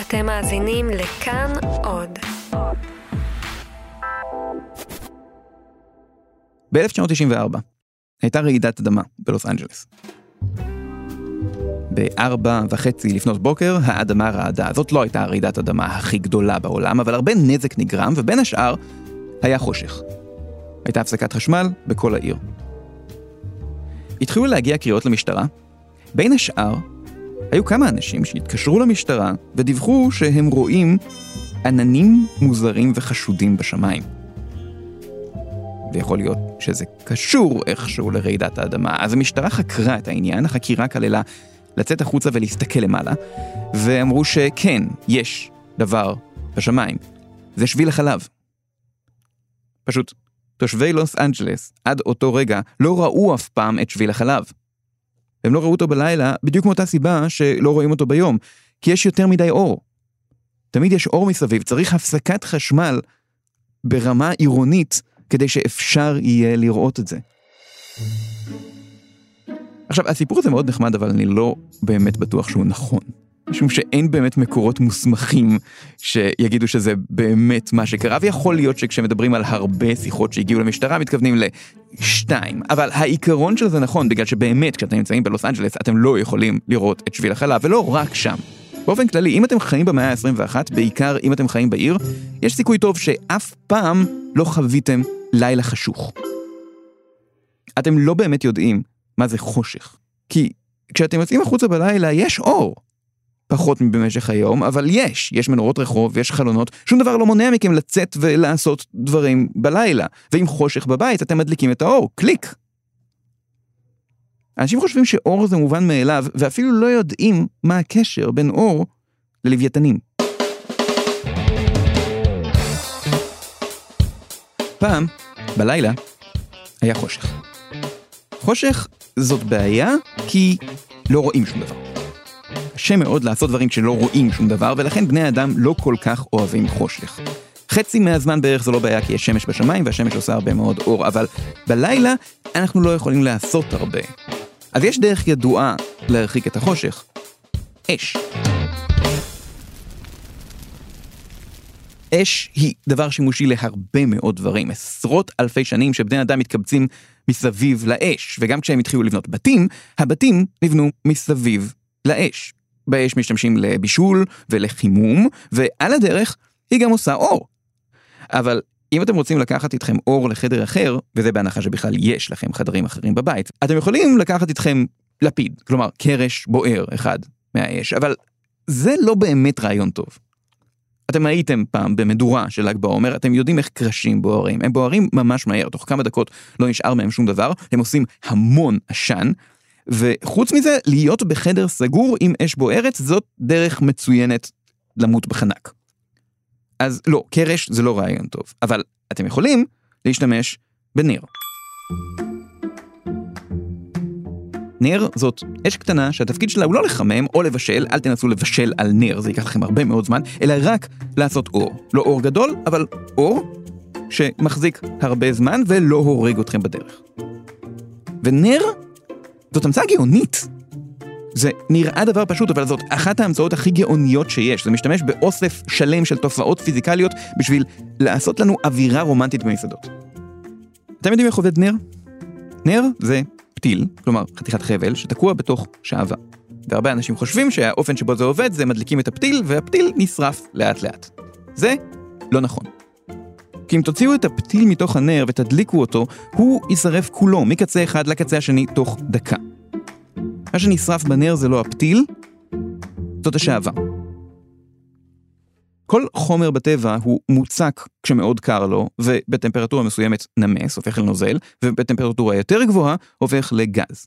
אתם מאזינים לכאן עוד. ב-1994 הייתה רעידת אדמה בלוס אנג'לס. בארבע וחצי לפנות בוקר האדמה רעדה. זאת לא הייתה רעידת אדמה הכי גדולה בעולם, אבל הרבה נזק נגרם, ובין השאר היה חושך. הייתה הפסקת חשמל בכל העיר. התחילו להגיע קריאות למשטרה. בין השאר, היו כמה אנשים שהתקשרו למשטרה ודיווחו שהם רואים עננים מוזרים וחשודים בשמיים. ויכול להיות שזה קשור איכשהו לרעידת האדמה. אז המשטרה חקרה את העניין, החקירה כללה לצאת החוצה ולהסתכל למעלה, ואמרו שכן, יש דבר בשמיים. זה שביל החלב. פשוט, תושבי לוס אנג'לס עד אותו רגע לא ראו אף פעם את שביל החלב. הם לא ראו אותו בלילה בדיוק מאותה סיבה שלא רואים אותו ביום, כי יש יותר מדי אור. תמיד יש אור מסביב, צריך הפסקת חשמל ברמה עירונית כדי שאפשר יהיה לראות את זה. עכשיו, הסיפור הזה מאוד נחמד, אבל אני לא באמת בטוח שהוא נכון. משום שאין באמת מקורות מוסמכים שיגידו שזה באמת מה שקרה, ויכול להיות שכשמדברים על הרבה שיחות שהגיעו למשטרה מתכוונים לשתיים. אבל העיקרון של זה נכון, בגלל שבאמת כשאתם נמצאים בלוס אנג'לס אתם לא יכולים לראות את שביל החלב, ולא רק שם. באופן כללי, אם אתם חיים במאה ה-21, בעיקר אם אתם חיים בעיר, יש סיכוי טוב שאף פעם לא חוויתם לילה חשוך. אתם לא באמת יודעים מה זה חושך. כי כשאתם יוצאים החוצה בלילה יש אור. פחות מבמשך היום, אבל יש. יש מנורות רחוב, יש חלונות, שום דבר לא מונע מכם לצאת ולעשות דברים בלילה. ועם חושך בבית אתם מדליקים את האור, קליק. אנשים חושבים שאור זה מובן מאליו, ואפילו לא יודעים מה הקשר בין אור ללוויתנים. פעם, בלילה, היה חושך. חושך זאת בעיה כי לא רואים שום דבר. קשה מאוד לעשות דברים כשלא רואים שום דבר, ולכן בני אדם לא כל כך אוהבים חושך. חצי מהזמן בערך זו לא בעיה כי יש שמש בשמיים והשמש עושה הרבה מאוד אור, אבל בלילה אנחנו לא יכולים לעשות הרבה. אז יש דרך ידועה להרחיק את החושך. אש. אש היא דבר שימושי להרבה מאוד דברים. עשרות אלפי שנים שבני אדם מתקבצים מסביב לאש, וגם כשהם התחילו לבנות בתים, הבתים נבנו מסביב לאש. באש משתמשים לבישול ולחימום, ועל הדרך היא גם עושה אור. אבל אם אתם רוצים לקחת איתכם אור לחדר אחר, וזה בהנחה שבכלל יש לכם חדרים אחרים בבית, אתם יכולים לקחת איתכם לפיד, כלומר קרש בוער אחד מהאש, אבל זה לא באמת רעיון טוב. אתם הייתם פעם במדורה של ל"ג בעומר, אתם יודעים איך קרשים בוערים, הם בוערים ממש מהר, תוך כמה דקות לא נשאר מהם שום דבר, הם עושים המון עשן, וחוץ מזה, להיות בחדר סגור עם אש בוערת זאת דרך מצוינת למות בחנק. אז לא, קרש זה לא רעיון טוב, אבל אתם יכולים להשתמש בנר. נר זאת אש קטנה שהתפקיד שלה הוא לא לחמם או לבשל, אל תנסו לבשל על נר, זה ייקח לכם הרבה מאוד זמן, אלא רק לעשות אור. לא אור גדול, אבל אור שמחזיק הרבה זמן ולא הורג אתכם בדרך. ונר זאת המצאה גאונית. זה נראה דבר פשוט, אבל זאת אחת ההמצאות הכי גאוניות שיש. זה משתמש באוסף שלם של תופעות פיזיקליות בשביל לעשות לנו אווירה רומנטית במסעדות. אתם יודעים איך עובד נר? נר זה פתיל, כלומר חתיכת חבל, שתקוע בתוך שעווה. והרבה אנשים חושבים שהאופן שבו זה עובד זה מדליקים את הפתיל, והפתיל נשרף לאט לאט. זה לא נכון. כי אם תוציאו את הפתיל מתוך הנר ותדליקו אותו, הוא יישרף כולו, מקצה אחד לקצה השני, תוך דקה. מה שנשרף בנר זה לא הפתיל, זאת השעווה. כל חומר בטבע הוא מוצק כשמאוד קר לו, ובטמפרטורה מסוימת נמס, הופך לנוזל, ובטמפרטורה יותר גבוהה הופך לגז.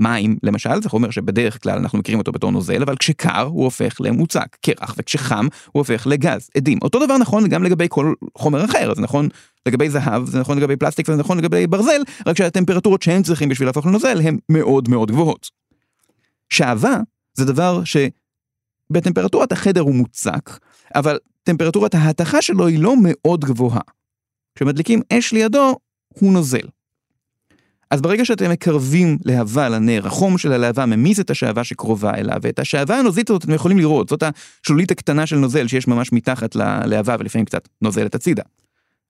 מים, למשל, זה חומר שבדרך כלל אנחנו מכירים אותו בתור נוזל, אבל כשקר הוא הופך למוצק, קרח, וכשחם הוא הופך לגז, עדים. אותו דבר נכון גם לגבי כל חומר אחר, זה נכון לגבי זהב, זה נכון לגבי פלסטיק וזה נכון לגבי ברזל, רק שהטמפרטורות שהם צריכים בשביל להפוך לנוזל הן מאוד מאוד גבוהות. שעווה זה דבר שבטמפרטורת החדר הוא מוצק, אבל טמפרטורת ההתכה שלו היא לא מאוד גבוהה. כשמדליקים אש לידו, הוא נוזל. אז ברגע שאתם מקרבים להבה לנר, החום של הלהבה ממיס את השעווה שקרובה אליו, ואת השעווה הנוזלית הזאת אתם יכולים לראות, זאת השלולית הקטנה של נוזל שיש ממש מתחת ללהבה ולפעמים קצת נוזלת הצידה.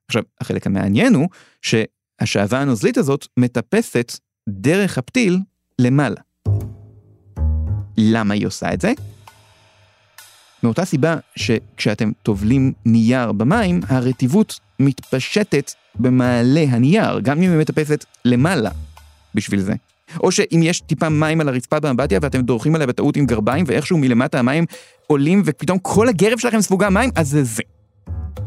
עכשיו, החלק המעניין הוא שהשעווה הנוזלית הזאת מטפסת דרך הפתיל למעלה. למה היא עושה את זה? מאותה סיבה שכשאתם טובלים נייר במים, הרטיבות מתפשטת במעלה הנייר, גם אם היא מטפסת למעלה בשביל זה. או שאם יש טיפה מים על הרצפה באמבטיה ואתם דורכים עליה בטעות עם גרביים ואיכשהו מלמטה המים עולים ופתאום כל הגרב שלכם ספוגה מים, אז זה זה.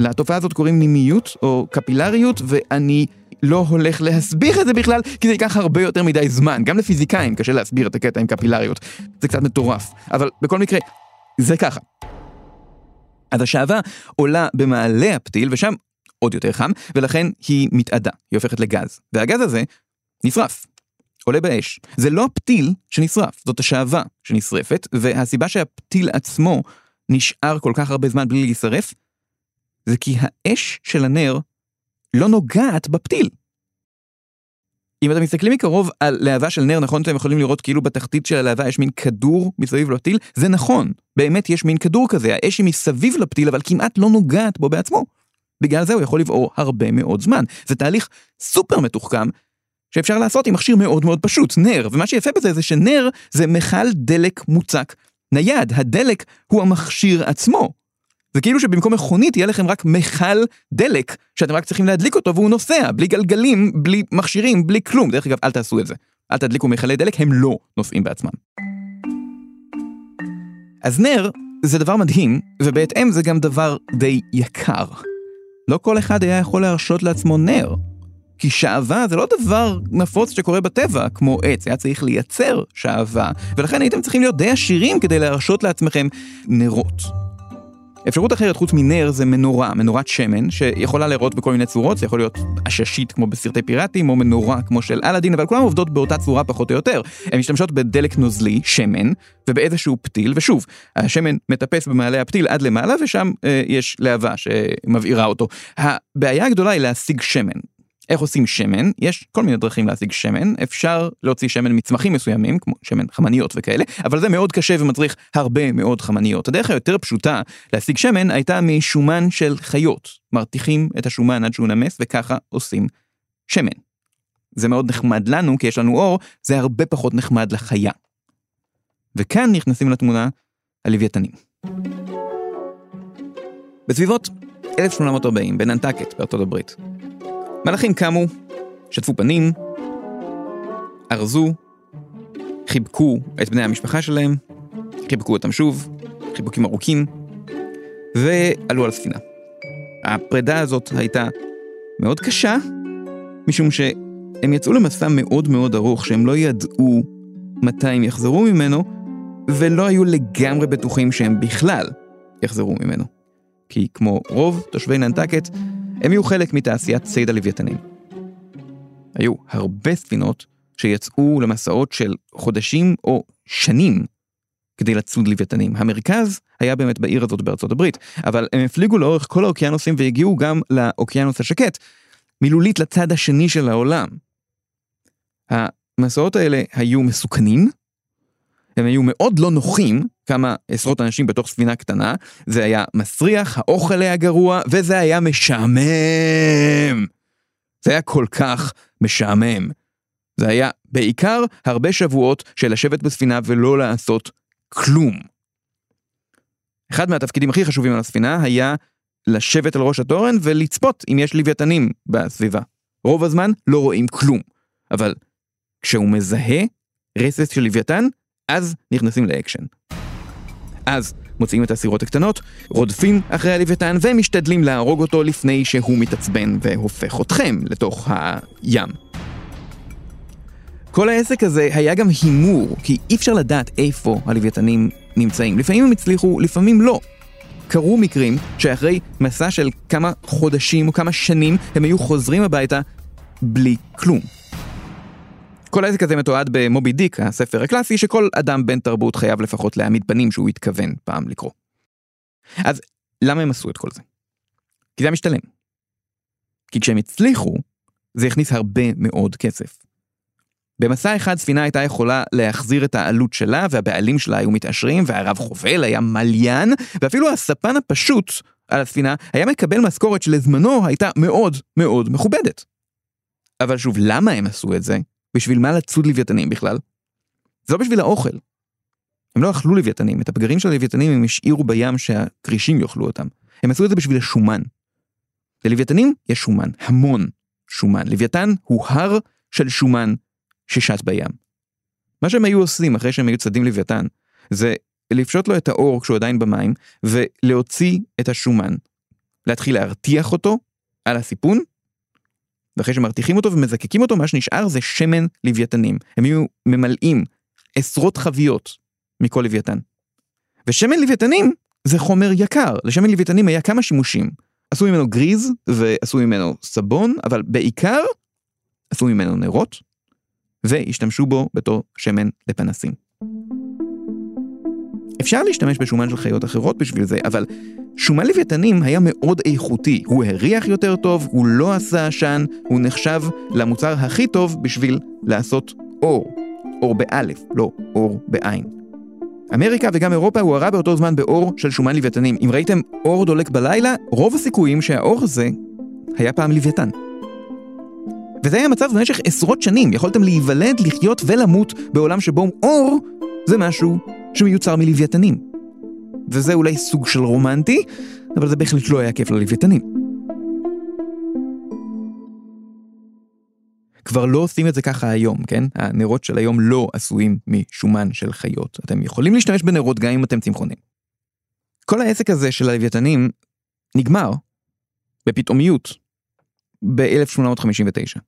לתופעה הזאת קוראים נימיות או קפילריות ואני לא הולך להסביר את זה בכלל, כי זה ייקח הרבה יותר מדי זמן. גם לפיזיקאים קשה להסביר את הקטע עם קפילריות. זה קצת מטורף. אבל בכל מקרה, זה ככה. אז השעווה עולה במעלה הפתיל, ושם עוד יותר חם, ולכן היא מתאדה, היא הופכת לגז. והגז הזה נשרף, עולה באש. זה לא הפתיל שנשרף, זאת השעווה שנשרפת, והסיבה שהפתיל עצמו נשאר כל כך הרבה זמן בלי להישרף, זה כי האש של הנר לא נוגעת בפתיל. אם אתם מסתכלים מקרוב על להבה של נר, נכון אתם יכולים לראות כאילו בתחתית של הלהבה יש מין כדור מסביב לפתיל? זה נכון, באמת יש מין כדור כזה, האש היא מסביב לפתיל אבל כמעט לא נוגעת בו בעצמו. בגלל זה הוא יכול לבעור הרבה מאוד זמן. זה תהליך סופר מתוחכם, שאפשר לעשות עם מכשיר מאוד מאוד פשוט, נר, ומה שיפה בזה זה שנר זה מכל דלק מוצק נייד, הדלק הוא המכשיר עצמו. זה כאילו שבמקום מכונית יהיה לכם רק מכל דלק, שאתם רק צריכים להדליק אותו והוא נוסע, בלי גלגלים, בלי מכשירים, בלי כלום. דרך אגב, אל תעשו את זה. אל תדליקו מכלי דלק, הם לא נוסעים בעצמם. אז נר זה דבר מדהים, ובהתאם זה גם דבר די יקר. לא כל אחד היה יכול להרשות לעצמו נר. כי שעווה זה לא דבר נפוץ שקורה בטבע, כמו עץ, היה צריך לייצר שעווה, ולכן הייתם צריכים להיות די עשירים כדי להרשות לעצמכם נרות. אפשרות אחרת חוץ מנר זה מנורה, מנורת שמן, שיכולה להיראות בכל מיני צורות, זה יכול להיות עששית כמו בסרטי פיראטים, או מנורה כמו של אלאדין, אבל כולן עובדות באותה צורה פחות או יותר. הן משתמשות בדלק נוזלי, שמן, ובאיזשהו פתיל, ושוב, השמן מטפס במעלה הפתיל עד למעלה, ושם אה, יש להבה שמבעירה אותו. הבעיה הגדולה היא להשיג שמן. איך עושים שמן? יש כל מיני דרכים להשיג שמן, אפשר להוציא שמן מצמחים מסוימים, כמו שמן חמניות וכאלה, אבל זה מאוד קשה ומצריך הרבה מאוד חמניות. הדרך היותר פשוטה להשיג שמן הייתה משומן של חיות. מרתיחים את השומן עד שהוא נמס וככה עושים שמן. זה מאוד נחמד לנו כי יש לנו אור, זה הרבה פחות נחמד לחיה. וכאן נכנסים לתמונה הלוויתנים. בסביבות 1840 בננטקט בארצות הברית, מלאכים קמו, שטפו פנים, ארזו, חיבקו את בני המשפחה שלהם, חיבקו אותם שוב, חיבוקים ארוכים, ועלו על ספינה. הפרידה הזאת הייתה מאוד קשה, משום שהם יצאו למסע מאוד מאוד ארוך שהם לא ידעו מתי הם יחזרו ממנו, ולא היו לגמרי בטוחים שהם בכלל יחזרו ממנו. כי כמו רוב תושבי ננטקט, הם יהיו חלק מתעשיית ציד הלוויתנים. היו הרבה ספינות שיצאו למסעות של חודשים או שנים כדי לצוד לוויתנים. המרכז היה באמת בעיר הזאת בארצות הברית, אבל הם הפליגו לאורך כל האוקיינוסים והגיעו גם לאוקיינוס השקט, מילולית לצד השני של העולם. המסעות האלה היו מסוכנים, הם היו מאוד לא נוחים, כמה עשרות אנשים בתוך ספינה קטנה, זה היה מסריח, האוכל היה גרוע, וזה היה משעמם. זה היה כל כך משעמם. זה היה בעיקר הרבה שבועות של לשבת בספינה ולא לעשות כלום. אחד מהתפקידים הכי חשובים על הספינה היה לשבת על ראש התורן ולצפות אם יש לוויתנים בסביבה. רוב הזמן לא רואים כלום, אבל כשהוא מזהה רסס של לוויתן, אז נכנסים לאקשן. אז מוציאים את הסירות הקטנות, רודפים אחרי הלוויתן ומשתדלים להרוג אותו לפני שהוא מתעצבן והופך אתכם לתוך הים. כל העסק הזה היה גם הימור, כי אי אפשר לדעת איפה הלוויתנים נמצאים. לפעמים הם הצליחו, לפעמים לא. קרו מקרים שאחרי מסע של כמה חודשים או כמה שנים הם היו חוזרים הביתה בלי כלום. כל העסק הזה מתועד במובי דיק, הספר הקלאסי, שכל אדם בן תרבות חייב לפחות להעמיד פנים שהוא התכוון פעם לקרוא. אז למה הם עשו את כל זה? כי זה היה משתלם. כי כשהם הצליחו, זה הכניס הרבה מאוד כסף. במסע אחד ספינה הייתה יכולה להחזיר את העלות שלה, והבעלים שלה היו מתעשרים, והרב חובל היה מליין, ואפילו הספן הפשוט על הספינה היה מקבל משכורת שלזמנו הייתה מאוד מאוד מכובדת. אבל שוב, למה הם עשו את זה? בשביל מה לצוד לוויתנים בכלל? זה לא בשביל האוכל. הם לא אכלו לוויתנים, את הפגרים של הלוויתנים הם השאירו בים שהכרישים יאכלו אותם. הם עשו את זה בשביל השומן. ללוויתנים יש שומן, המון שומן. לוויתן הוא הר של שומן ששט בים. מה שהם היו עושים אחרי שהם היו צדים לוויתן, זה לפשוט לו את האור כשהוא עדיין במים, ולהוציא את השומן. להתחיל להרתיח אותו על הסיפון, ואחרי שמרתיחים אותו ומזקקים אותו, מה שנשאר זה שמן לוויתנים. הם היו ממלאים עשרות חביות מכל לוויתן. ושמן לוויתנים זה חומר יקר, לשמן לוויתנים היה כמה שימושים. עשו ממנו גריז ועשו ממנו סבון, אבל בעיקר עשו ממנו נרות, והשתמשו בו בתור שמן לפנסים. אפשר להשתמש בשומן של חיות אחרות בשביל זה, אבל שומן לוויתנים היה מאוד איכותי. הוא הריח יותר טוב, הוא לא עשה עשן, הוא נחשב למוצר הכי טוב בשביל לעשות אור. אור באלף, לא אור בעין. אמריקה וגם אירופה הוארה באותו זמן באור של שומן לוויתנים. אם ראיתם אור דולק בלילה, רוב הסיכויים שהאור הזה היה פעם לוויתן. וזה היה המצב במשך עשרות שנים, יכולתם להיוולד, לחיות ולמות בעולם שבו אור זה משהו שמיוצר מלוויתנים. וזה אולי סוג של רומנטי, אבל זה בהחלט לא היה כיף ללוויתנים. כבר לא עושים את זה ככה היום, כן? הנרות של היום לא עשויים משומן של חיות. אתם יכולים להשתמש בנרות גם אם אתם צמחונים. כל העסק הזה של הלוויתנים נגמר בפתאומיות ב-1859.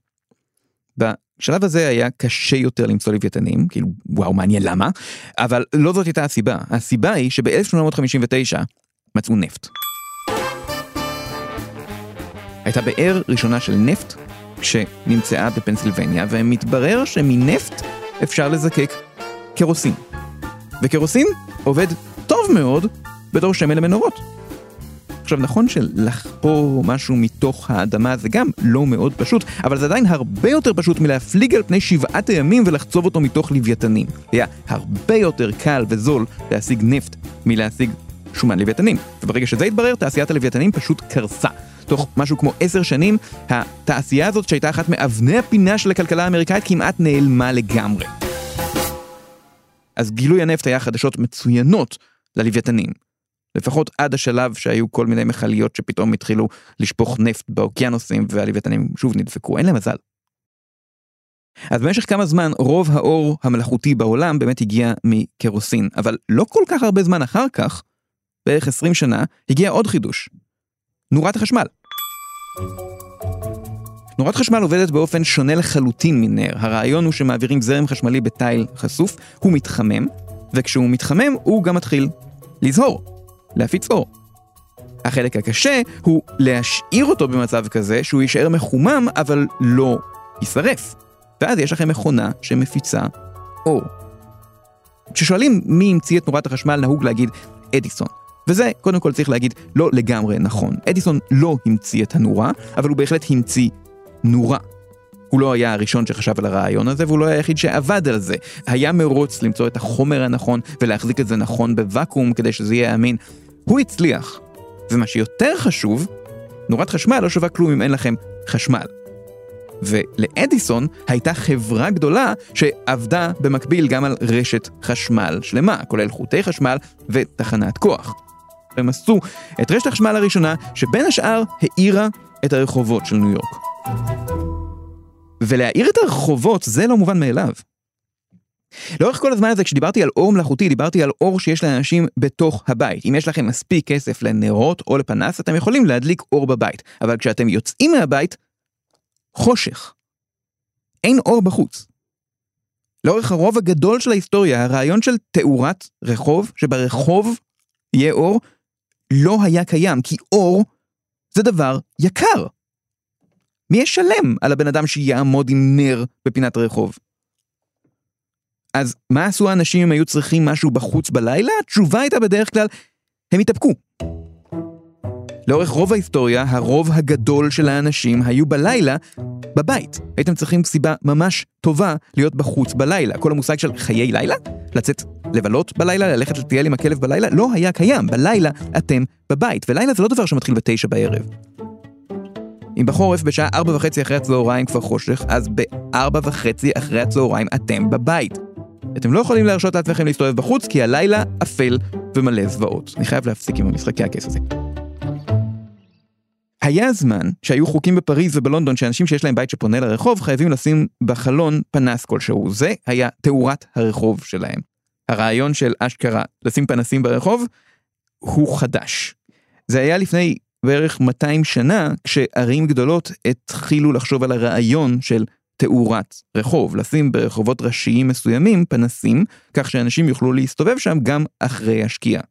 בשלב הזה היה קשה יותר למצוא לוויתנים, כאילו וואו מעניין למה, אבל לא זאת הייתה הסיבה, הסיבה היא שב-1859 מצאו נפט. הייתה באר ראשונה של נפט שנמצאה בפנסילבניה, ומתברר שמנפט אפשר לזקק קרוסין. וקרוסין עובד טוב מאוד בתור שמן למנורות. עכשיו נכון שלחפור משהו מתוך האדמה זה גם לא מאוד פשוט, אבל זה עדיין הרבה יותר פשוט מלהפליג על פני שבעת הימים ולחצוב אותו מתוך לוויתנים. היה הרבה יותר קל וזול להשיג נפט מלהשיג שומן לוויתנים. וברגע שזה התברר, תעשיית הלוויתנים פשוט קרסה. תוך משהו כמו עשר שנים, התעשייה הזאת שהייתה אחת מאבני הפינה של הכלכלה האמריקאית כמעט נעלמה לגמרי. אז גילוי הנפט היה חדשות מצוינות ללוויתנים. לפחות עד השלב שהיו כל מיני מכליות שפתאום התחילו לשפוך נפט באוקיינוסים והלוויתנים שוב נדפקו, אין להם מזל. אז במשך כמה זמן רוב האור המלאכותי בעולם באמת הגיע מקרוסין, אבל לא כל כך הרבה זמן אחר כך, בערך 20 שנה, הגיע עוד חידוש. נורת החשמל. נורת חשמל עובדת באופן שונה לחלוטין מנר. הרעיון הוא שמעבירים זרם חשמלי בתיל חשוף, הוא מתחמם, וכשהוא מתחמם הוא גם מתחיל לזהור. להפיץ אור. החלק הקשה הוא להשאיר אותו במצב כזה שהוא יישאר מחומם אבל לא יישרף. ואז יש לכם מכונה שמפיצה אור. כששואלים מי המציא את נורת החשמל נהוג להגיד אדיסון. וזה קודם כל צריך להגיד לא לגמרי נכון. אדיסון לא המציא את הנורה, אבל הוא בהחלט המציא נורה. הוא לא היה הראשון שחשב על הרעיון הזה, והוא לא היה היחיד שעבד על זה. היה מרוץ למצוא את החומר הנכון ולהחזיק את זה נכון בוואקום כדי שזה יהיה אמין. הוא הצליח. ומה שיותר חשוב, נורת חשמל לא שווה כלום אם אין לכם חשמל. ולאדיסון הייתה חברה גדולה שעבדה במקביל גם על רשת חשמל שלמה, כולל חוטי חשמל ותחנת כוח. הם עשו את רשת החשמל הראשונה, שבין השאר האירה את הרחובות של ניו יורק. ולהאיר את הרחובות זה לא מובן מאליו. לאורך כל הזמן הזה כשדיברתי על אור מלאכותי דיברתי על אור שיש לאנשים בתוך הבית. אם יש לכם מספיק כסף לנרות או לפנס אתם יכולים להדליק אור בבית, אבל כשאתם יוצאים מהבית, חושך. אין אור בחוץ. לאורך הרוב הגדול של ההיסטוריה הרעיון של תאורת רחוב שברחוב יהיה אור לא היה קיים כי אור זה דבר יקר. מי ישלם על הבן אדם שיעמוד עם נר בפינת הרחוב? אז מה עשו האנשים אם היו צריכים משהו בחוץ בלילה? התשובה הייתה בדרך כלל, הם התאפקו. לאורך רוב ההיסטוריה, הרוב הגדול של האנשים היו בלילה בבית. הייתם צריכים סיבה ממש טובה להיות בחוץ בלילה. כל המושג של חיי לילה, לצאת לבלות בלילה, ללכת לטייל עם הכלב בלילה, לא היה קיים. בלילה אתם בבית, ולילה זה לא דבר שמתחיל בתשע בערב. אם בחורף בשעה ארבע וחצי אחרי הצהריים כבר חושך, אז בארבע וחצי אחרי הצהריים אתם בבית. אתם לא יכולים להרשות לעצמכם להסתובב בחוץ, כי הלילה אפל ומלא זוועות. אני חייב להפסיק עם המשחקי הכס הזה. היה זמן שהיו חוקים בפריז ובלונדון שאנשים שיש להם בית שפונה לרחוב חייבים לשים בחלון פנס כלשהו. זה היה תאורת הרחוב שלהם. הרעיון של אשכרה לשים פנסים ברחוב הוא חדש. זה היה לפני בערך 200 שנה כשערים גדולות התחילו לחשוב על הרעיון של תאורת רחוב, לשים ברחובות ראשיים מסוימים פנסים, כך שאנשים יוכלו להסתובב שם גם אחרי השקיעה.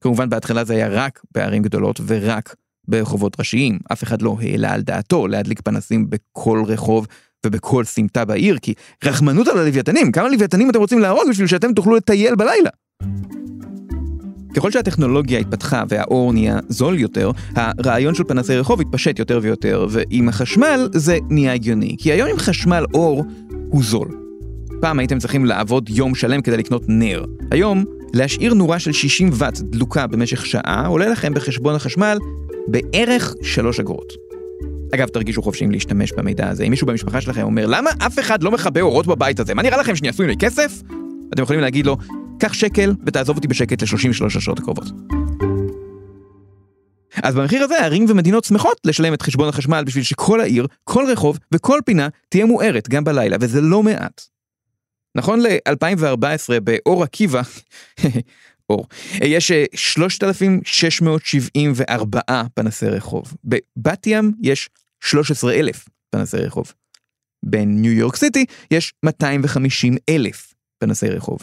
כמובן בהתחלה זה היה רק בערים גדולות ורק ברחובות ראשיים, אף אחד לא העלה על דעתו להדליק פנסים בכל רחוב ובכל סמטה בעיר, כי רחמנות על הלוויתנים, כמה לוויתנים אתם רוצים להרוג בשביל שאתם תוכלו לטייל בלילה? ככל שהטכנולוגיה התפתחה והאור נהיה זול יותר, הרעיון של פנסי רחוב התפשט יותר ויותר, ועם החשמל זה נהיה הגיוני. כי היום עם חשמל אור הוא זול. פעם הייתם צריכים לעבוד יום שלם כדי לקנות נר. היום, להשאיר נורה של 60 ואט דלוקה במשך שעה עולה לכם בחשבון החשמל בערך 3 אגורות. אגב, תרגישו חופשיים להשתמש במידע הזה. אם מישהו במשפחה שלכם אומר, למה אף אחד לא מכבה אורות בבית הזה? מה נראה לכם שאני עשוי לי כסף? אתם יכולים להגיד לו, קח שקל ותעזוב אותי בשקט ל-33 השעות הקרובות. אז במחיר הזה ערים ומדינות שמחות לשלם את חשבון החשמל בשביל שכל העיר, כל רחוב וכל פינה תהיה מוארת גם בלילה, וזה לא מעט. נכון ל-2014 באור עקיבא, אור, יש 3,674 אה, פנסי רחוב. בבת ים יש 13,000 פנסי רחוב. בניו יורק סיטי יש 250,000 פנסי רחוב.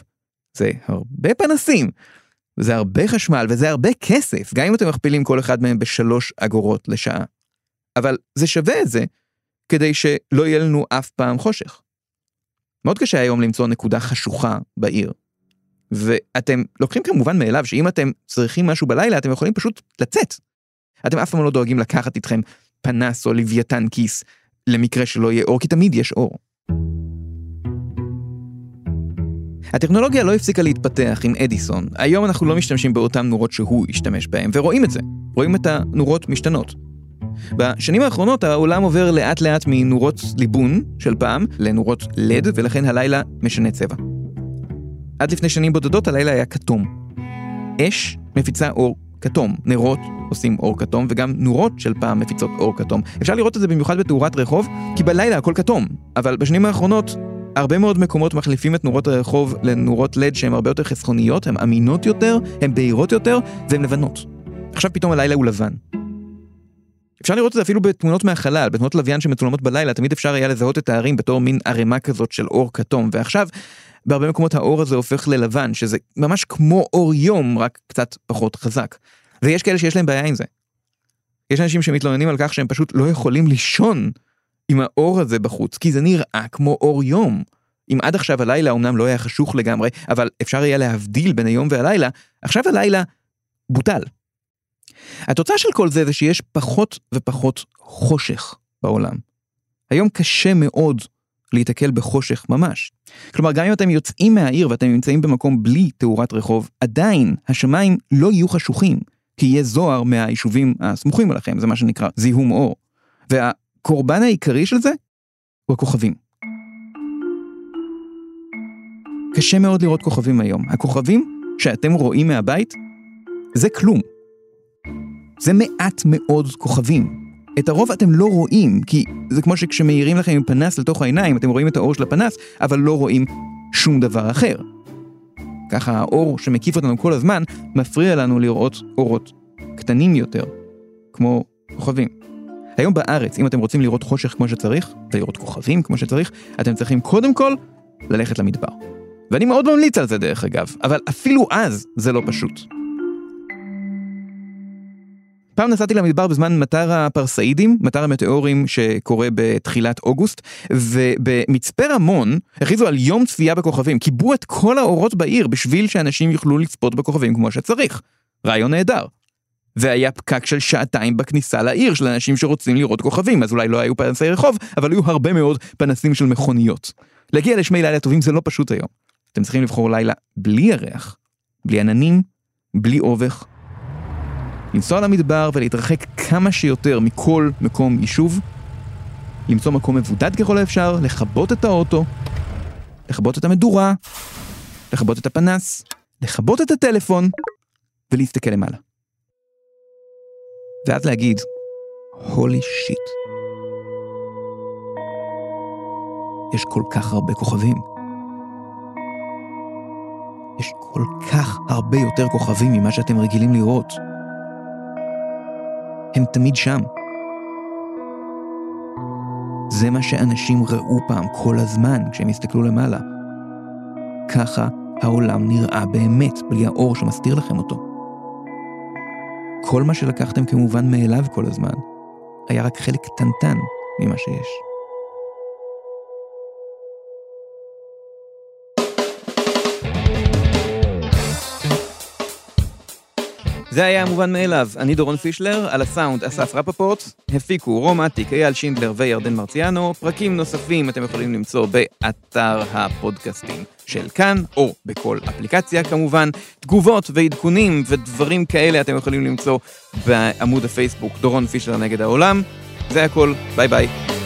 זה הרבה פנסים, זה הרבה חשמל וזה הרבה כסף, גם אם אתם מכפילים כל אחד מהם בשלוש אגורות לשעה. אבל זה שווה את זה כדי שלא יהיה לנו אף פעם חושך. מאוד קשה היום למצוא נקודה חשוכה בעיר. ואתם לוקחים כמובן מאליו שאם אתם צריכים משהו בלילה אתם יכולים פשוט לצאת. אתם אף פעם לא דואגים לקחת איתכם פנס או לוויתן כיס למקרה שלא יהיה אור, כי תמיד יש אור. הטכנולוגיה לא הפסיקה להתפתח עם אדיסון. היום אנחנו לא משתמשים באותן נורות שהוא השתמש בהן, ורואים את זה. רואים את הנורות משתנות. בשנים האחרונות העולם עובר לאט לאט מנורות ליבון של פעם לנורות לד, ולכן הלילה משנה צבע. עד לפני שנים בודדות הלילה היה כתום. אש מפיצה אור כתום, נרות עושים אור כתום, וגם נורות של פעם מפיצות אור כתום. אפשר לראות את זה במיוחד בתאורת רחוב, כי בלילה הכל כתום. אבל בשנים האחרונות הרבה מאוד מקומות מחליפים את נורות הרחוב לנורות לד שהן הרבה יותר חסכוניות, הן אמינות יותר, הן בהירות יותר, והן לבנות. עכשיו פתאום הלילה הוא לבן. אפשר לראות את זה אפילו בתמונות מהחלל, בתמונות לוויין שמצולמות בלילה, תמיד אפשר היה לזהות את הערים בתור מין ערימה כזאת של אור כתום, ועכשיו בהרבה מקומות האור הזה הופך ללבן, שזה ממש כמו אור יום, רק קצת פחות חזק. ויש כאלה שיש להם בעיה עם זה. יש אנשים שמתלוננים על כך שהם פשוט לא יכולים לישון עם האור הזה בחוץ, כי זה נראה כמו אור יום. אם עד עכשיו הלילה אמנם לא היה חשוך לגמרי, אבל אפשר היה להבדיל בין היום והלילה, עכשיו הלילה בוטל. התוצאה של כל זה זה שיש פחות ופחות חושך בעולם. היום קשה מאוד להיתקל בחושך ממש. כלומר, גם אם אתם יוצאים מהעיר ואתם נמצאים במקום בלי תאורת רחוב, עדיין השמיים לא יהיו חשוכים, כי יהיה זוהר מהיישובים הסמוכים אליכם, זה מה שנקרא זיהום אור. וה... הקורבן העיקרי של זה הוא הכוכבים. קשה מאוד לראות כוכבים היום. הכוכבים שאתם רואים מהבית זה כלום. זה מעט מאוד כוכבים. את הרוב אתם לא רואים, כי זה כמו שכשמאירים לכם עם פנס לתוך העיניים, אתם רואים את האור של הפנס, אבל לא רואים שום דבר אחר. ככה האור שמקיף אותנו כל הזמן, מפריע לנו לראות אורות קטנים יותר, כמו כוכבים. היום בארץ, אם אתם רוצים לראות חושך כמו שצריך, ולראות כוכבים כמו שצריך, אתם צריכים קודם כל ללכת למדבר. ואני מאוד ממליץ על זה דרך אגב, אבל אפילו אז זה לא פשוט. פעם נסעתי למדבר בזמן מטר הפרסאידים, מטר המטאורים שקורה בתחילת אוגוסט, ובמצפה רמון הכריזו על יום צפייה בכוכבים, כיבו את כל האורות בעיר בשביל שאנשים יוכלו לצפות בכוכבים כמו שצריך. רעיון נהדר. והיה פקק של שעתיים בכניסה לעיר של אנשים שרוצים לראות כוכבים, אז אולי לא היו פנסי רחוב, אבל היו הרבה מאוד פנסים של מכוניות. להגיע לשמי לילה טובים זה לא פשוט היום. אתם צריכים לבחור לילה בלי ירח, בלי עננים, בלי אובך. לנסוע למדבר ולהתרחק כמה שיותר מכל מקום יישוב, למצוא מקום מבודד ככל האפשר, לכבות את האוטו, לכבות את המדורה, לכבות את הפנס, לכבות את הטלפון ולהסתכל למעלה. ואז להגיד, הולי שיט. יש כל כך הרבה כוכבים. יש כל כך הרבה יותר כוכבים ממה שאתם רגילים לראות. הם תמיד שם. זה מה שאנשים ראו פעם כל הזמן כשהם הסתכלו למעלה. ככה העולם נראה באמת, בלי האור שמסתיר לכם אותו. כל מה שלקחתם כמובן מאליו כל הזמן, היה רק חלק קטנטן ממה שיש. זה היה המובן מאליו, אני דורון פישלר, על הסאונד אסף רפפורט, הפיקו רום אטיק, אייל שינדלר וירדן מרציאנו, פרקים נוספים אתם יכולים למצוא באתר הפודקאסטים של כאן, או בכל אפליקציה כמובן, תגובות ועדכונים ודברים כאלה אתם יכולים למצוא בעמוד הפייסבוק דורון פישלר נגד העולם. זה הכל, ביי ביי.